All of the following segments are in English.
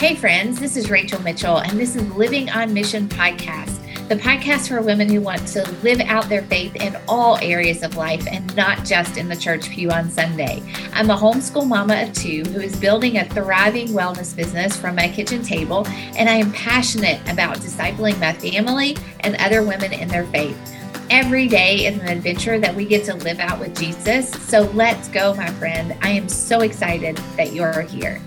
Hey, friends, this is Rachel Mitchell, and this is Living on Mission podcast, the podcast for women who want to live out their faith in all areas of life and not just in the church pew on Sunday. I'm a homeschool mama of two who is building a thriving wellness business from my kitchen table, and I am passionate about discipling my family and other women in their faith. Every day is an adventure that we get to live out with Jesus. So let's go, my friend. I am so excited that you're here.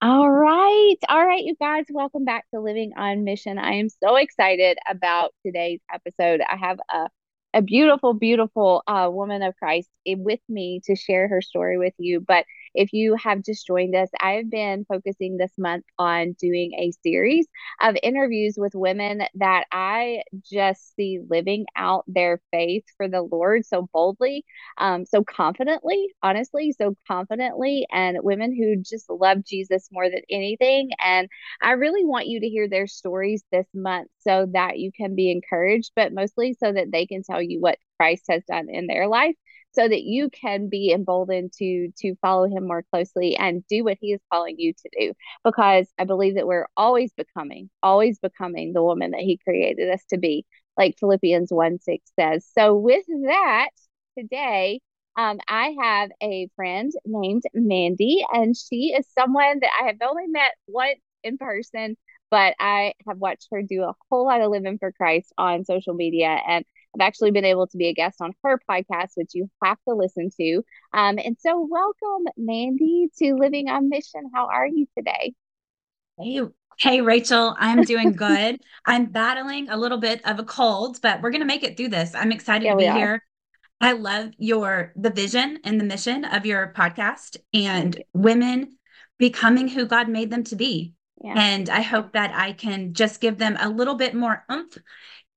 All right. All right, you guys, welcome back to Living on Mission. I am so excited about today's episode. I have a, a beautiful, beautiful uh, woman of Christ with me to share her story with you. But if you have just joined us, I've been focusing this month on doing a series of interviews with women that I just see living out their faith for the Lord so boldly, um, so confidently, honestly, so confidently, and women who just love Jesus more than anything. And I really want you to hear their stories this month so that you can be encouraged, but mostly so that they can tell you what Christ has done in their life so that you can be emboldened to to follow him more closely and do what he is calling you to do because i believe that we're always becoming always becoming the woman that he created us to be like philippians 1 6 says so with that today um, I have a friend named Mandie, and she is someone that I have only met once in person, but I have watched her do a whole lot of living for Christ on social media. And I've actually been able to be a guest on her podcast, which you have to listen to. Um, and so, welcome, Mandie, to Living on Mission. How are you today? Hey, hey, Rachel. I'm doing good. I'm battling a little bit of a cold, but we're gonna make it through this. I'm excited yeah, to be here. I love your the vision and the mission of your podcast and women becoming who God made them to be. Yeah. And I hope that I can just give them a little bit more oomph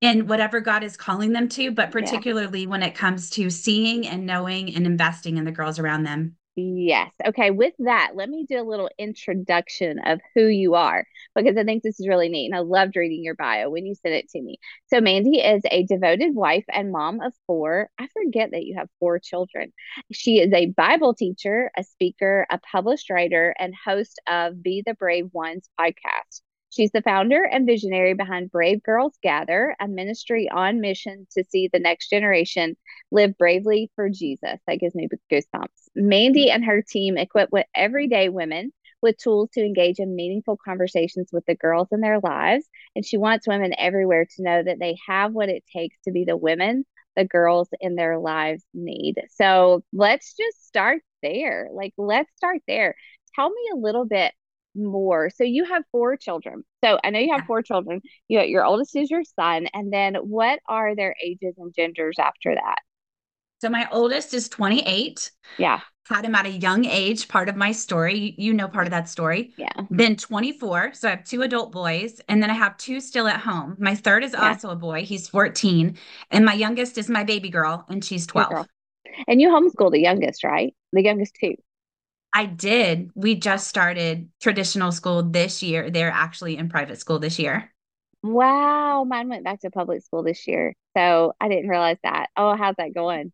in whatever God is calling them to, but particularly yeah. when it comes to seeing and knowing and investing in the girls around them. Yes. Okay. With that, let me do a little introduction of who you are because I think this is really neat. And I loved reading your bio when you sent it to me. So, Mandie is a devoted wife and mom of four. I forget that you have four children. She is a Bible teacher, a speaker, a published writer, and host of Be the Brave Ones podcast. She's the founder and visionary behind Brave Girls Gather, a ministry on mission to see the next generation live bravely for Jesus. That gives me goosebumps. Mandie and her team equip with everyday women with tools to engage in meaningful conversations with the girls in their lives. And she wants women everywhere to know that they have what it takes to be the women the girls in their lives need. So let's just start there. Like, let's start there. Tell me a little bit more. So you have four children. So I know you have four children. You your oldest is your son, and then what are their ages and genders after that? So my oldest is 28. Yeah. Had him at a young age, part of my story. You know part of that story. Yeah. Then 24. So I have two adult boys, and then I have two still at home. My third is yeah. also a boy. He's 14. And my youngest is my baby girl, and she's 12. And you homeschool the youngest, right? The youngest too. I did. We just started traditional school this year. They're actually in private school this year. Wow. Mine went back to public school this year. So I didn't realize that. Oh, how's that going?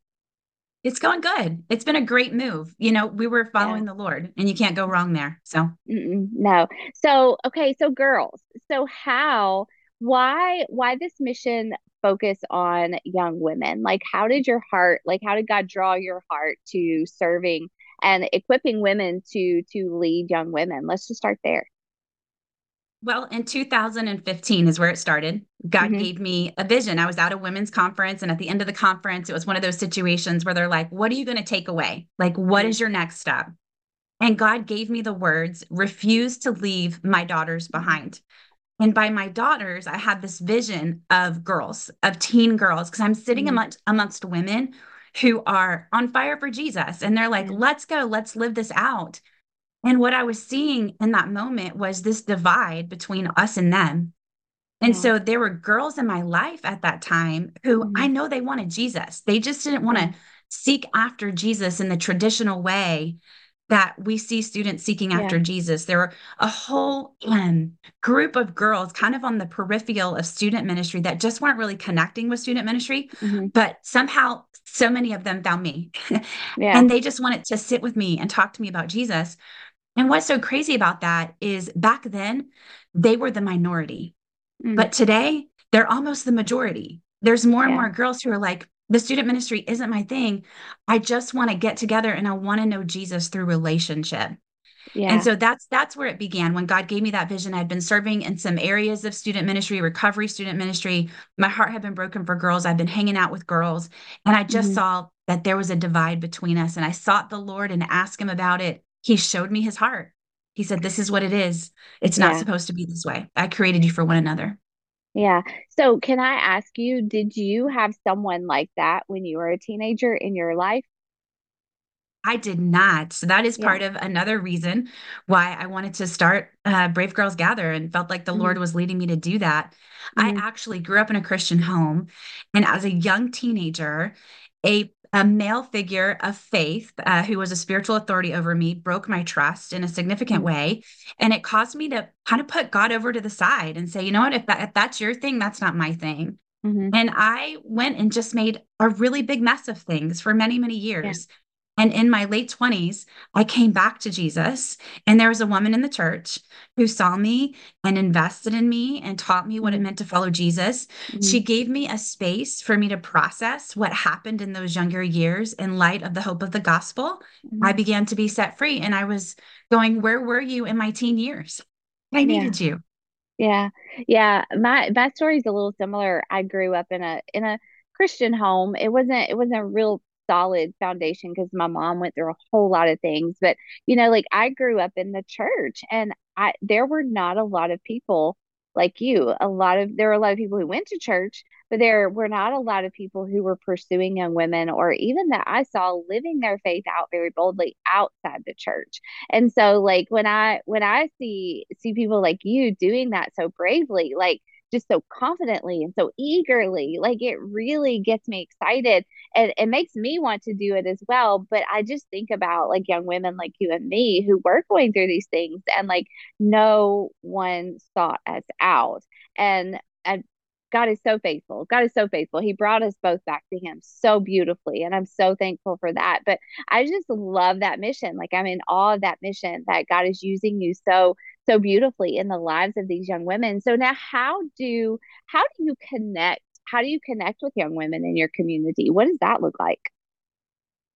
It's going good. It's been a great move. You know, we were following yeah. the Lord and you can't go wrong there. So, Mm-mm, no. So, okay. So, girls, so how, why, why this mission focus on young women? Like, how did your heart, like, how did God draw your heart to serving and equipping women to to lead young women let's just start there well, in 2015 is where it started. God mm-hmm. gave me a vision. I was at a women's conference, and at the end of the conference, it was one of those situations where they're like, What are you going to take away? Like, what mm-hmm. your next step? And God gave me the words, refuse to leave my daughters mm-hmm. behind. And by my daughters, I had this vision of girls, of teen girls, because I'm sitting mm-hmm. amongst, amongst women who are on fire for Jesus. And they're like, let's go, let's live this out. And what I was seeing in that moment was this divide between us and them. And yeah. so there were girls in my life at that time who mm-hmm. I know they wanted Jesus. They just didn't want to seek after Jesus in the traditional way that we see students seeking after yeah. Jesus. There were a whole um, group of girls kind of on the peripheral of student ministry that just weren't really connecting with student ministry, mm-hmm. but somehow so many of them found me. yeah. And they just wanted to sit with me and talk to me about Jesus. And what's so crazy about that is back then, they were the minority. Mm. But today, they're almost the majority. There's more yeah. and more girls who are like, the student ministry isn't my thing. I just want to get together and I want to know Jesus through relationship. Yeah. And so that's that's where it began. When God gave me that vision, I'd been serving in some areas of student ministry, recovery student ministry. My heart had been broken for girls. I've been hanging out with girls, and I just mm-hmm. saw that there was a divide between us. And I sought the Lord and asked him about it. He showed me his heart. He said, This is what it is. It's not yeah. supposed to be this way. I created you for one another. Yeah. So, can I ask you, did you have someone like that when you were a teenager in your life? I did not. So that is part of another reason why I wanted to start uh, Brave Girls Gather and felt like the mm-hmm. Lord was leading me to do that. Mm-hmm. I actually grew up in a Christian home. And as a young teenager, a a male figure of faith uh, who was a spiritual authority over me broke my trust in a significant mm-hmm. way. And it caused me to kind of put god over to the side and say you know what? If, that, if that's your thing that's not my thing. Mm-hmm. and i went and just made a really big mess of things for many many years and in my late 20s, I came back to Jesus. And there was a woman in the church who saw me and invested in me and taught me what it mm-hmm. meant to follow Jesus. Mm-hmm. She gave me a space for me to process what happened in those younger years in light of the hope of the gospel. Mm-hmm. I began to be set free. And I was going, Where were you in my teen years? I needed yeah. you. Yeah. Yeah. My my story is a little similar. I grew up in a in a Christian home. It wasn't it wasn't a real solid foundation because my mom went through a whole lot of things. But, you know, like I grew up in the church and I there were not a lot of people like you. A lot of there were a lot of people who went to church, but there were not a lot of people who were pursuing young women or even that I saw living their faith out very boldly outside the church. And so like when I when I see see people like you doing that so bravely, like just so confidently and so eagerly. Like it really gets me excited and it makes me want to do it as well. But I just think about like young women like you and me who were going through these things and like no one sought us out. And and God is so faithful. God is so faithful. He brought us both back to Him so beautifully. And I'm so thankful for that. But I just love that mission. Like, I'm in awe of that mission that God is using you so so beautifully in the lives of these young women. So now how do how do you connect? How do you connect with young women in your community? What does that look like?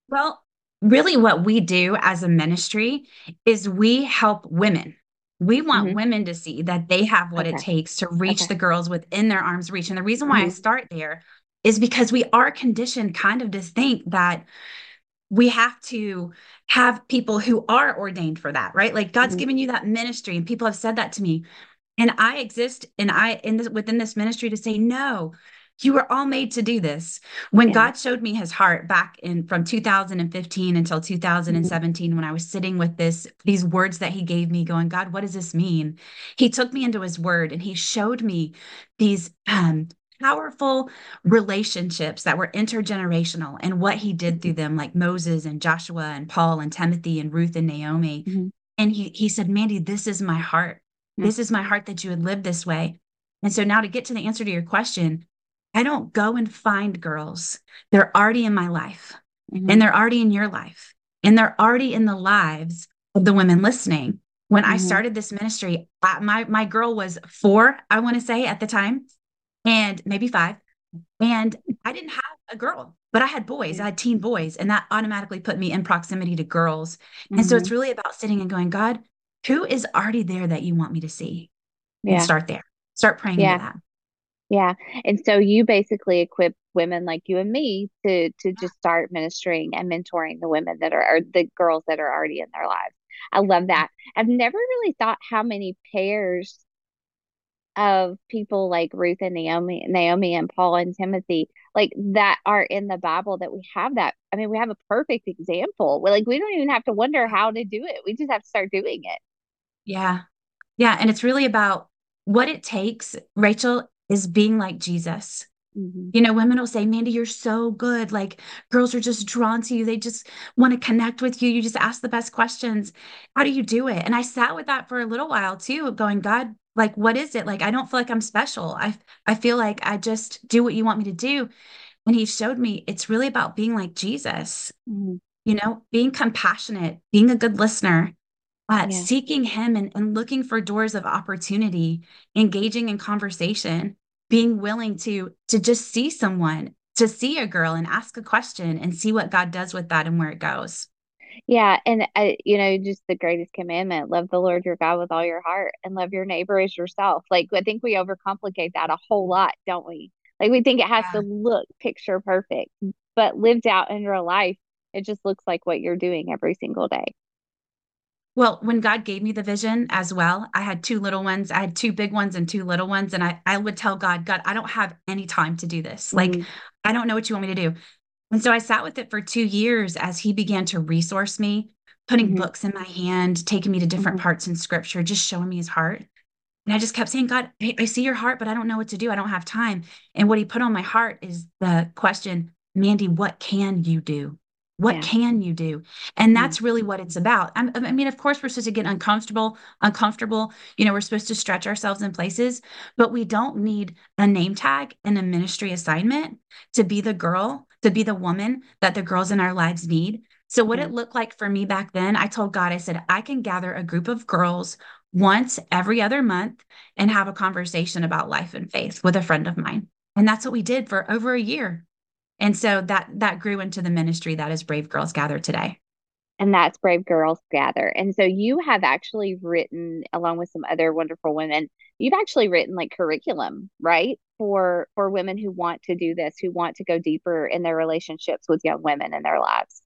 Well, really what we do as a ministry is we help women. We want mm-hmm. women to see that they have what okay. it takes to reach okay. the girls within their arms reach. And the reason why mm-hmm. I start there is because we are conditioned kind of to think that we have to have people who are ordained for that, right? Like God's mm-hmm. given you that ministry, and people have said that to me. And I exist and I in this within this ministry to say, no, you were all made to do this. When yeah. God showed me his heart back in from 2015 until 2017, mm-hmm. when I was sitting with this, these words that he gave me, going, God, what does this mean? He took me into his word and he showed me these um, powerful relationships that were intergenerational and what he did through them, like Moses and Joshua and Paul and Timothy and Ruth and Naomi. Mm-hmm. And he he said, Mandie, this is my heart. Mm-hmm. This is my heart that you would live this way. And so now to get to the answer to your question, I don't go and find girls. They're already in my life. Mm-hmm. And they're already in your life. And they're already in the lives of the women listening. When I mm-hmm. started this ministry, I, my my girl was four, I want to say at the time and maybe five. And I didn't have a girl, but I had boys. I had teen boys, and that automatically put me in proximity to girls. Mm-hmm. And so it's mm-hmm. really about sitting and going, God, who is already there that you want me to see? Yeah. And start there. Start praying yeah. that. Yeah. And so you basically equip women like you and me to to just start ministering and mentoring the women that are or the girls that are already in their lives. I love that. I've never really thought how many pairs of people like Ruth and Naomi, Naomi and Paul and Timothy, like that are in the Bible that we have that. I mean, we have a perfect example. We're like, we don't even have to wonder how to do it. We just have to start doing it. Yeah. Yeah. And it's really about what it takes, Rachel, is being like Jesus. Mm-hmm. You know, women will say, Mandie, you're so good. Like girls are just drawn to you. They just want to connect with you. You just ask the best questions. How do you do it? And I sat with that for a little while too, going, God, like what is it like i don't feel like i'm special i i feel like i just do what you want me to do and he showed me it's really about being like jesus mm-hmm. you know being compassionate being a good listener uh, yeah. seeking him and, and looking for doors of opportunity, engaging in conversation, being willing to to just see someone, to see a girl and ask a question and see what God does with that and where it goes. Yeah, and uh, you know, just the greatest commandment: love the Lord your God with all your heart, and love your neighbor as yourself. Like I think we overcomplicate that a whole lot, don't we? Like we think it has yeah. to look picture perfect, but lived out in real life, it just looks like what you're doing every single day. Well, when God gave me the vision as well, I had two little ones. I had two big ones and two little ones. And I, I would tell God, God, I don't have any time to do this. Mm-hmm. Like, I don't know what you want me to do. And so I sat with it for two years as he began to resource me, putting mm-hmm. books in my hand, taking me to different mm-hmm. parts in scripture, just showing me his heart. And I just kept saying, God, I, I see your heart, but I don't know what to do. I don't have time. And what he put on my heart is the question, Mandie, what can you do? What yeah. can you do? And that's mm-hmm. really what it's about. I, I mean, of course, we're supposed to get uncomfortable, uncomfortable. You know, we're supposed to stretch ourselves in places, but we don't need a name tag and a ministry assignment to be the girl, to be the woman that the girls in our lives need. So, what it mm-hmm. looked like for me back then, I told God, I said, I can gather a group of girls once every other month and have a conversation about life and faith with a friend of mine. And that's what we did for over a year. And so that that grew into the ministry that is Brave Girls Gather today. And that's Brave Girls Gather. And so you have actually written along with some other wonderful women, you've actually written like curriculum, right? For for women who want to do this, who want to go deeper in their relationships with young women in their lives.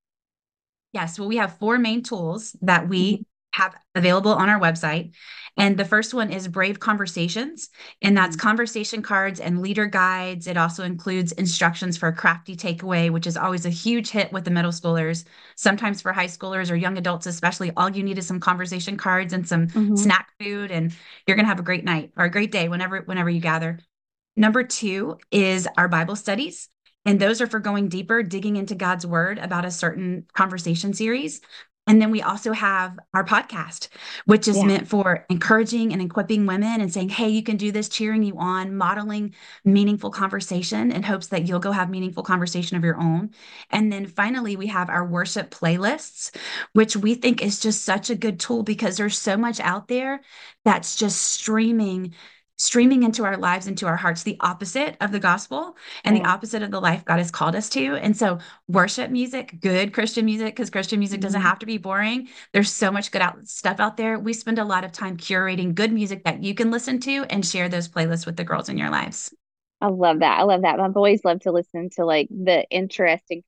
Yes, well, we have four main tools that we mm-hmm have available on our website. And the first one is Brave Conversations, and that's mm-hmm. conversation cards and leader guides. It also includes instructions for a crafty takeaway, which is always a huge hit with the middle schoolers. Sometimes for high schoolers or young adults, especially, all you need is some conversation cards and some mm-hmm. snack food, and you're going to have a great night or a great day whenever whenever you gather. Number two is our Bible studies. And those are for going deeper, digging into God's word about a certain conversation series. And then we also have our podcast, which is yeah. meant for encouraging and equipping women and saying, hey, you can do this, cheering you on, modeling meaningful conversation in hopes that you'll go have meaningful conversation of your own. And then finally, we have our worship playlists, which we think is just such a good tool because there's so much out there that's just streaming streaming into our lives, into our hearts, the opposite of the gospel and the opposite of the life God has called us to. And so, worship music, good Christian music, because Christian music doesn't mm-hmm. have to be boring. There's so much good out, stuff out there. We spend a lot of time curating good music that you can listen to and share those playlists with the girls in your lives. I love that. I love that. My boys love to listen to like the interesting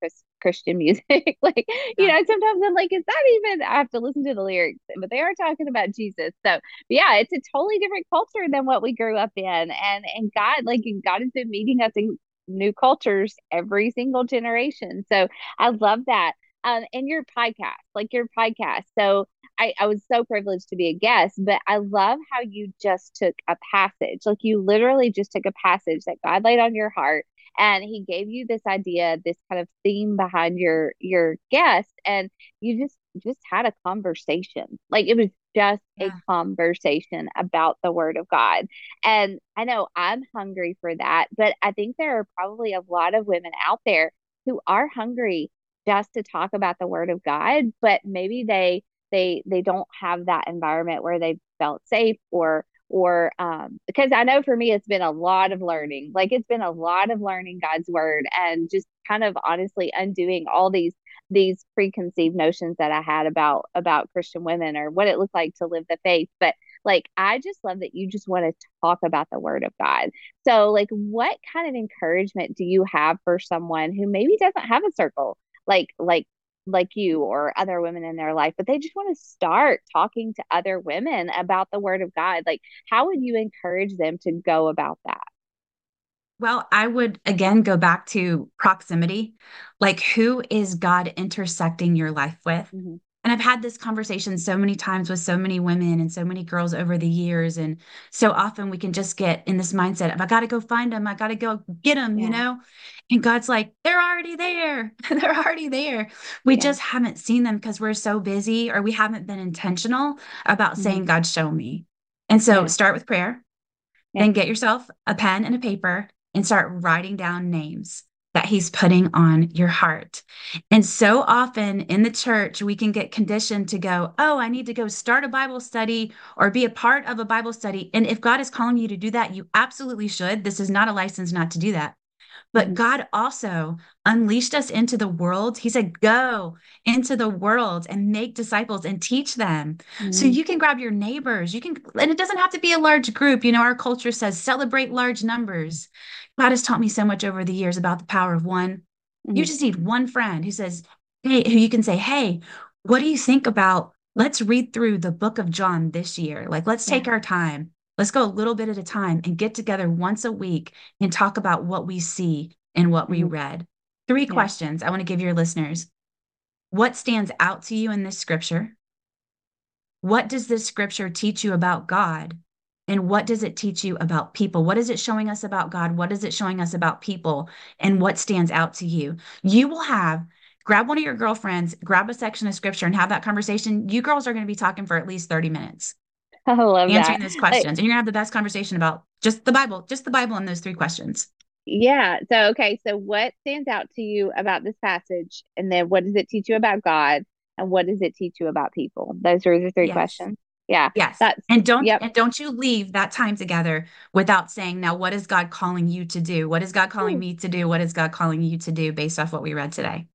Christian music. like, you know, sometimes I'm like, is that even, I have to listen to the lyrics, but they are talking about Jesus. So, yeah, it's a totally different culture than what we grew up in. And, and God, like, God has been meeting us in new cultures every single generation. So, I love that. Um, and your podcast, like your podcast. So, I, I was so privileged to be a guest, but I love how you just took a passage. Like you literally just took a passage that God laid on your heart and he gave you this idea, this kind of theme behind your your guest and you just just had a conversation. Like it was just yeah. a conversation about the word of God. And I know I'm hungry for that, but I think there are probably a lot of women out there who are hungry just to talk about the word of God, but maybe they they they don't have that environment where they felt safe or or um because I know for me it's been a lot of learning. Like it's been a lot of learning God's word and just kind of honestly undoing all these these preconceived notions that I had about about Christian women or what it looked like to live the faith. But like I just love that you just want to talk about the word of God. So like what kind of encouragement do you have for someone who maybe doesn't have a circle like like like you or other women in their life, but they just want to start talking to other women about the word of God. Like, how would you encourage them to go about that? Well, I would again go back to proximity. Like, who is God intersecting your life with? Mm-hmm. And I've had this conversation so many times with so many women and so many girls over the years. And so often we can just get in this mindset of, I got to go find them. I got to go get them, yeah. you know? And God's like, they're already there. they're already there. We yeah. just haven't seen them because we're so busy or we haven't been intentional about mm-hmm. saying, God, show me. And so yeah. start with prayer, then get yourself a pen and a paper and start writing down names that he's putting on your heart. And so often in the church, we can get conditioned to go, Oh, I need to go start a Bible study or be a part of a Bible study. And if God is calling you to do that, you absolutely should. This is not a license not to do that. But mm-hmm. God also unleashed us into the world. He said, Go into the world and make disciples and teach them. Mm-hmm. So you can grab your neighbors. You can, and it doesn't have to be a large group. You know, our culture says celebrate large numbers. God has taught me so much over the years about the power of one. Mm-hmm. You just need one friend who says, Hey, who you can say, Hey, what do you think about? Let's read through the book of John this year. Like, let's take yeah. our time. Let's go a little bit at a time and get together once a week and talk about what we see and what we mm-hmm. read. Three yeah. questions I want to give your listeners. What stands out to you in this scripture? What does this scripture teach you about God? And what does it teach you about people? What is it showing us about God? What is it showing us about people? And what stands out to you? You will have grab one of your girlfriends, grab a section of scripture and have that conversation. You girls are going to be talking for at least 30 minutes. I love that. answering that. those questions. Like, and you're gonna have the best conversation about just the Bible, just the Bible and those three questions. Yeah. So okay. So what stands out to you about this passage? And then what does it teach you about God? And what does it teach you about people? Those are the three yes. questions. Yeah. Yes. That's, and don't yep. and don't you leave that time together without saying, now what is God calling you to do? What is God calling me to do? What is God calling you to do based off what we read today?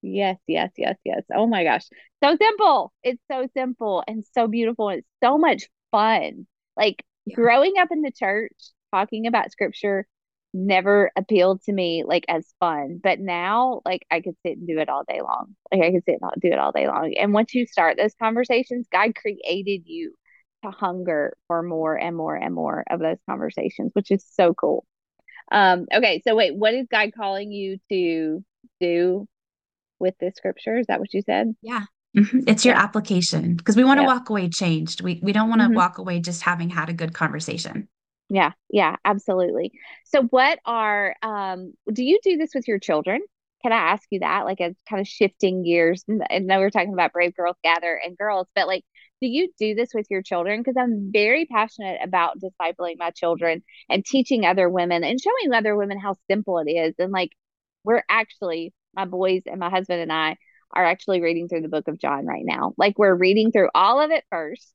Yes, yes, yes, yes. Oh my gosh. So simple. It's so simple and so beautiful. It's so much fun. Like yeah. growing up in the church, talking about scripture never appealed to me like as fun. But now, like I could sit and do it all day long. Like I could sit and do it all day long. And once you start those conversations, God created you to hunger for more and more and more of those conversations, which is so cool. Um, okay, so wait, what is God calling you to do with this scripture? Is that what you said? Yeah. Mm-hmm. It's your application because we want to walk away changed. We we don't want to mm-hmm. walk away just having had a good conversation. Yeah, yeah, absolutely. So what are um do you do this with your children? Can I ask you that? Like a kind of shifting gears. And now we're talking about Brave Girls Gather and girls, but like do you do this with your children? Because I'm very passionate about discipling my children and teaching other women and showing other women how simple it is. And like we're actually my boys and my husband and I are actually reading through the book of John right now. Like we're reading through all of it first,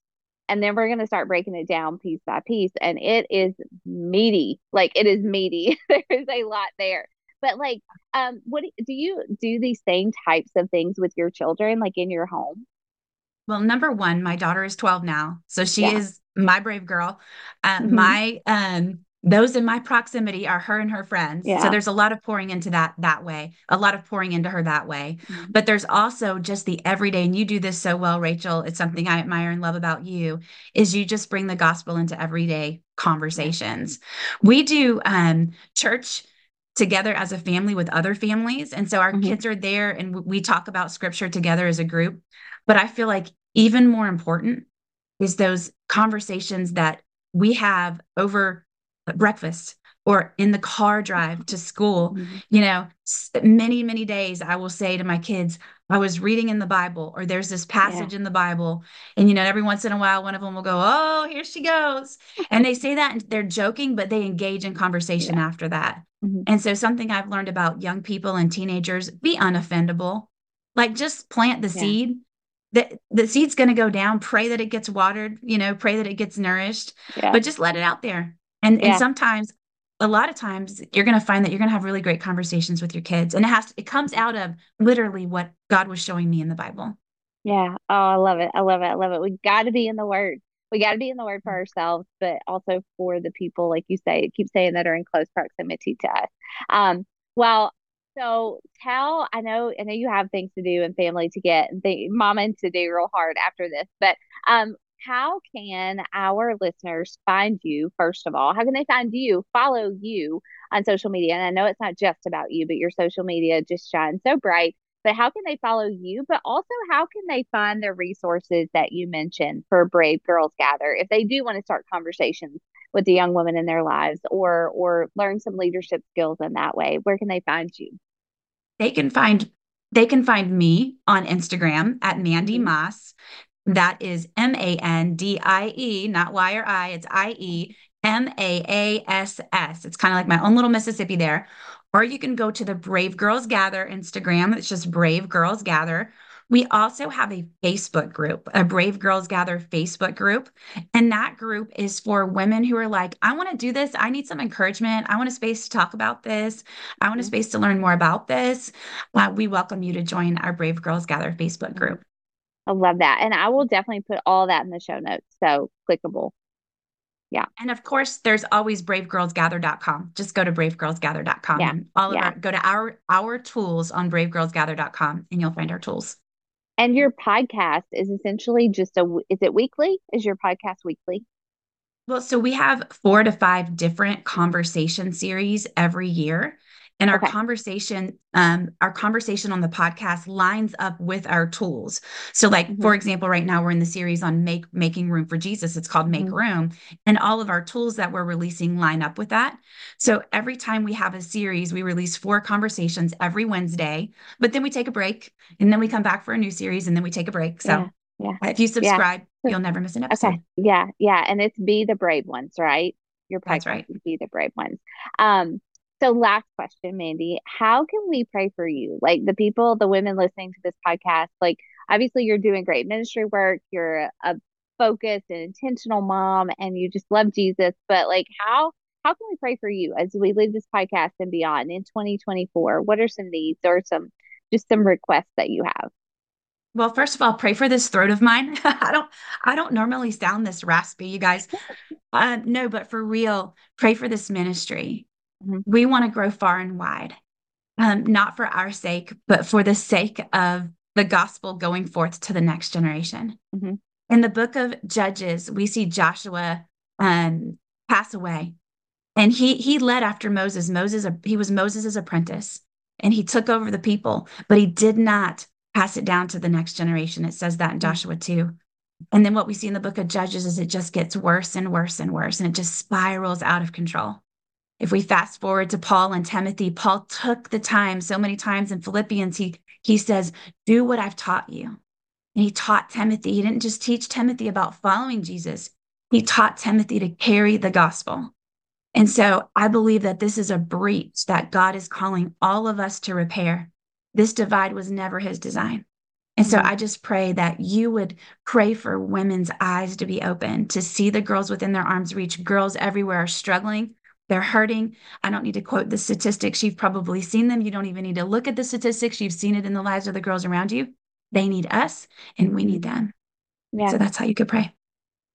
and then we're going to start breaking it down piece by piece. And it is meaty. Like it is meaty. there is a lot there. But like, um, what do you do these same types of things with your children, like in your home? Well, number one, my daughter is 12 now. So she yeah. is my brave girl. Uh, mm-hmm. My um those in my proximity are her and her friends yeah. so there's a lot of pouring into that that way a lot of pouring into her that way mm-hmm. but there's also just the everyday and you do this so well rachel it's something i admire and love about you is you just bring the gospel into everyday conversations we do um, church together as a family with other families and so our mm-hmm. kids are there and we talk about scripture together as a group but i feel like even more important is those conversations that we have over breakfast or in the car drive to school. Mm-hmm. You know, many, many days I will say to my kids, I was reading in the Bible, or there's this passage yeah. in the Bible. And, you know, every once in a while, one of them will go, Oh, here she goes. and they say that and they're joking, but they engage in conversation yeah. after that. Mm-hmm. And so, something I've learned about young people and teenagers be unoffendable. Like, just plant the yeah. seed. The, the seed's going to go down. Pray that it gets watered, you know, pray that it gets nourished, but just let it out there and yeah. and sometimes a lot of times you're going to find that you're going to have really great conversations with your kids and it has it comes out of literally what God was showing me in the Bible. Yeah. Oh, I love it. I love it. I love it. We got to be in the word. We got to be in the word for ourselves, but also for the people, like you say, keep saying that are in close proximity to us. Um, well, so tell, I know, I know you have things to do and family to get and th- mama to do real hard after this, but um, how can our listeners find you, first of all? How can they find you, follow you on social media? And I know it's not just about you, but your social media just shines so bright. But how can they follow you? But also, how can they find the resources that you mentioned for Brave Girls Gather if they do want to start conversations with the young women in their lives or or learn some leadership skills in that way? Where can they find you? They can find they can find me on Instagram at Mandie mm-hmm. That is M A N D I E, not Y or I, it's I E M A A S S. It's kind of like my own little Mississippi there. or you can go to the Brave Girls Gather Instagram. It's just Brave Girls Gather. We also have a Facebook group, a Brave Girls Gather Facebook group. And that group is for women who are like, I want to do this. I need some encouragement. I want a space to talk about this. I want a mm-hmm. space to learn more about this. Uh, we welcome you to join our Brave Girls Gather Facebook group. I love that. And I will definitely put all that in the show notes. So clickable. Yeah. And of course, there's always bravegirlsgather.com. Just go to bravegirlsgather.com yeah. and all of yeah. our go to our our tools on bravegirlsgather.com and you'll find our tools. And your podcast is essentially just a is it weekly? Is your podcast weekly? Well, so we have four to five different conversation series every year and our okay. conversation um, our conversation on the podcast lines up with our tools so like mm-hmm. for example right now we're in the series on make making room for jesus it's called make mm-hmm. room and all of our tools that we're releasing line up with that so every time we have a series we release four conversations every wednesday but then we take a break and then we come back for a new series and then we take a break so yeah, yeah. if you subscribe yeah. you'll never miss an episode okay yeah yeah and it's be the brave ones right your podcast That's right. be the brave ones um so, last question, Mandie. How can we pray for you? Like the people, the women listening to this podcast, like obviously you're doing great ministry work, you're a focused and intentional mom, and you just love Jesus. But like, how how can we pray for you as we leave this podcast and beyond in 2024? What are some needs or some just some requests that you have? Well, first of all, pray for this throat of mine. I don't I don't normally sound this raspy, you guys. Uh, no, but for real, pray for this ministry. Mm-hmm. We want to grow far and wide, um, not for our sake, but for the sake of the gospel going forth to the next generation. Mm-hmm. In the book of Judges, we see Joshua um, pass away, and he he led after Moses. Moses he was Moses's apprentice, and he took over the people, but he did not pass it down to the next generation. It says that in mm-hmm. Joshua 2. And then what we see in the book of Judges is it just gets worse and worse and worse, and it just spirals out of control. If we fast forward to Paul and Timothy, Paul took the time so many times in Philippians, he, he says, Do what I've taught you. And he taught Timothy. He didn't just teach Timothy about following Jesus, he taught Timothy to carry the gospel. And so I believe that this is a breach that God is calling all of us to repair. This divide was never his design. And so mm-hmm. I just pray that you would pray for women's eyes to be open, to see the girls within their arms reach. Girls everywhere are struggling they're hurting. I don't need to quote the statistics. You've probably seen them. You don't even need to look at the statistics. You've seen it in the lives of the girls around you. They need us and we need them. Yeah. So that's how you could pray.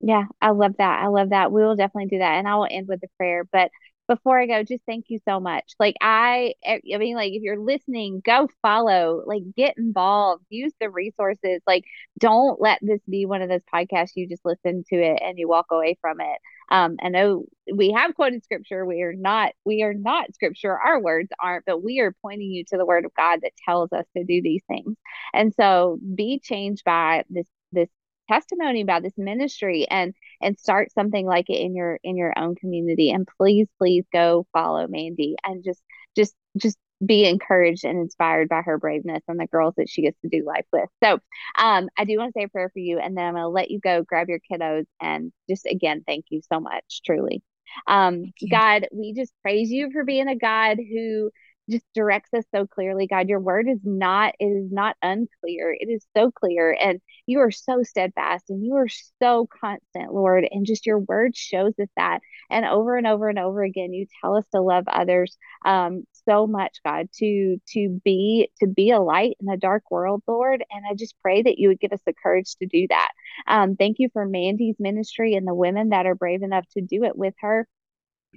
Yeah, I love that. I love that. We will definitely do that. And I will end with a prayer. But before I go, just thank you so much. Like I, eh, I mean, like if you're listening, go follow, like get involved, use the resources. Like don't let this be one of those podcasts you just listen to it and you walk away from it. Um, I know we have quoted scripture. We are not, we are not scripture. Our words aren't, but we are pointing you to the word of God that tells us to do these things. And so be changed by this this testimony about this ministry and and start something like it in your in your own community and please please go follow mandie and just just just be encouraged and inspired by her braveness and the girls that she gets to do life with. So, um, I do want to say a prayer for you, and then I'm going to let you go grab your kiddos and just again, thank you so much, truly. Um, God, we just praise you for being a God who just directs us so clearly god your word is not it is not unclear. It is so clear and you are so steadfast and you are so constant lord and just your word shows us that. And over and over and over again you tell us to love others um so much god to to be to be a light in a dark world lord and i just pray that you would give us the courage to do that. Um thank you for mandie's ministry and the women that are brave enough to do it with her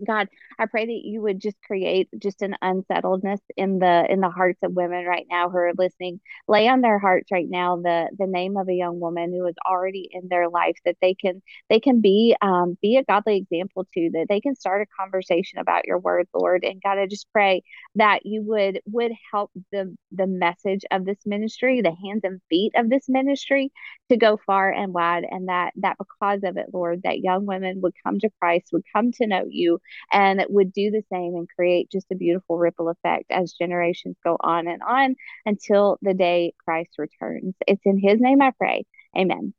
God, I pray that you would just create just an unsettledness in the in the hearts of women right now who are listening. Lay on their hearts right now the the name of a young woman who is already in their life that they can they can be um, be a godly example to that they can start a conversation about your word, Lord. And God, I just pray that you would would help the the message of this ministry, the hands and feet of this ministry, to go far and wide, and that that because of it, Lord, that young women would come to Christ, would come to know you and it would do the same and create just a beautiful ripple effect as generations go on and on until the day Christ returns. It's in his name I pray. Amen.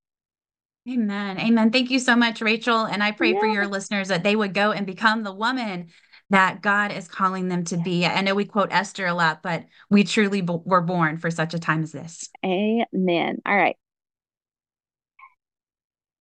Amen. Amen. Thank you so much, Rachel. And I pray yeah. for your listeners that they would go and become the woman that God is calling them to be. I know we quote Esther a lot, but we truly b- were born for such a time as this. Amen. All right.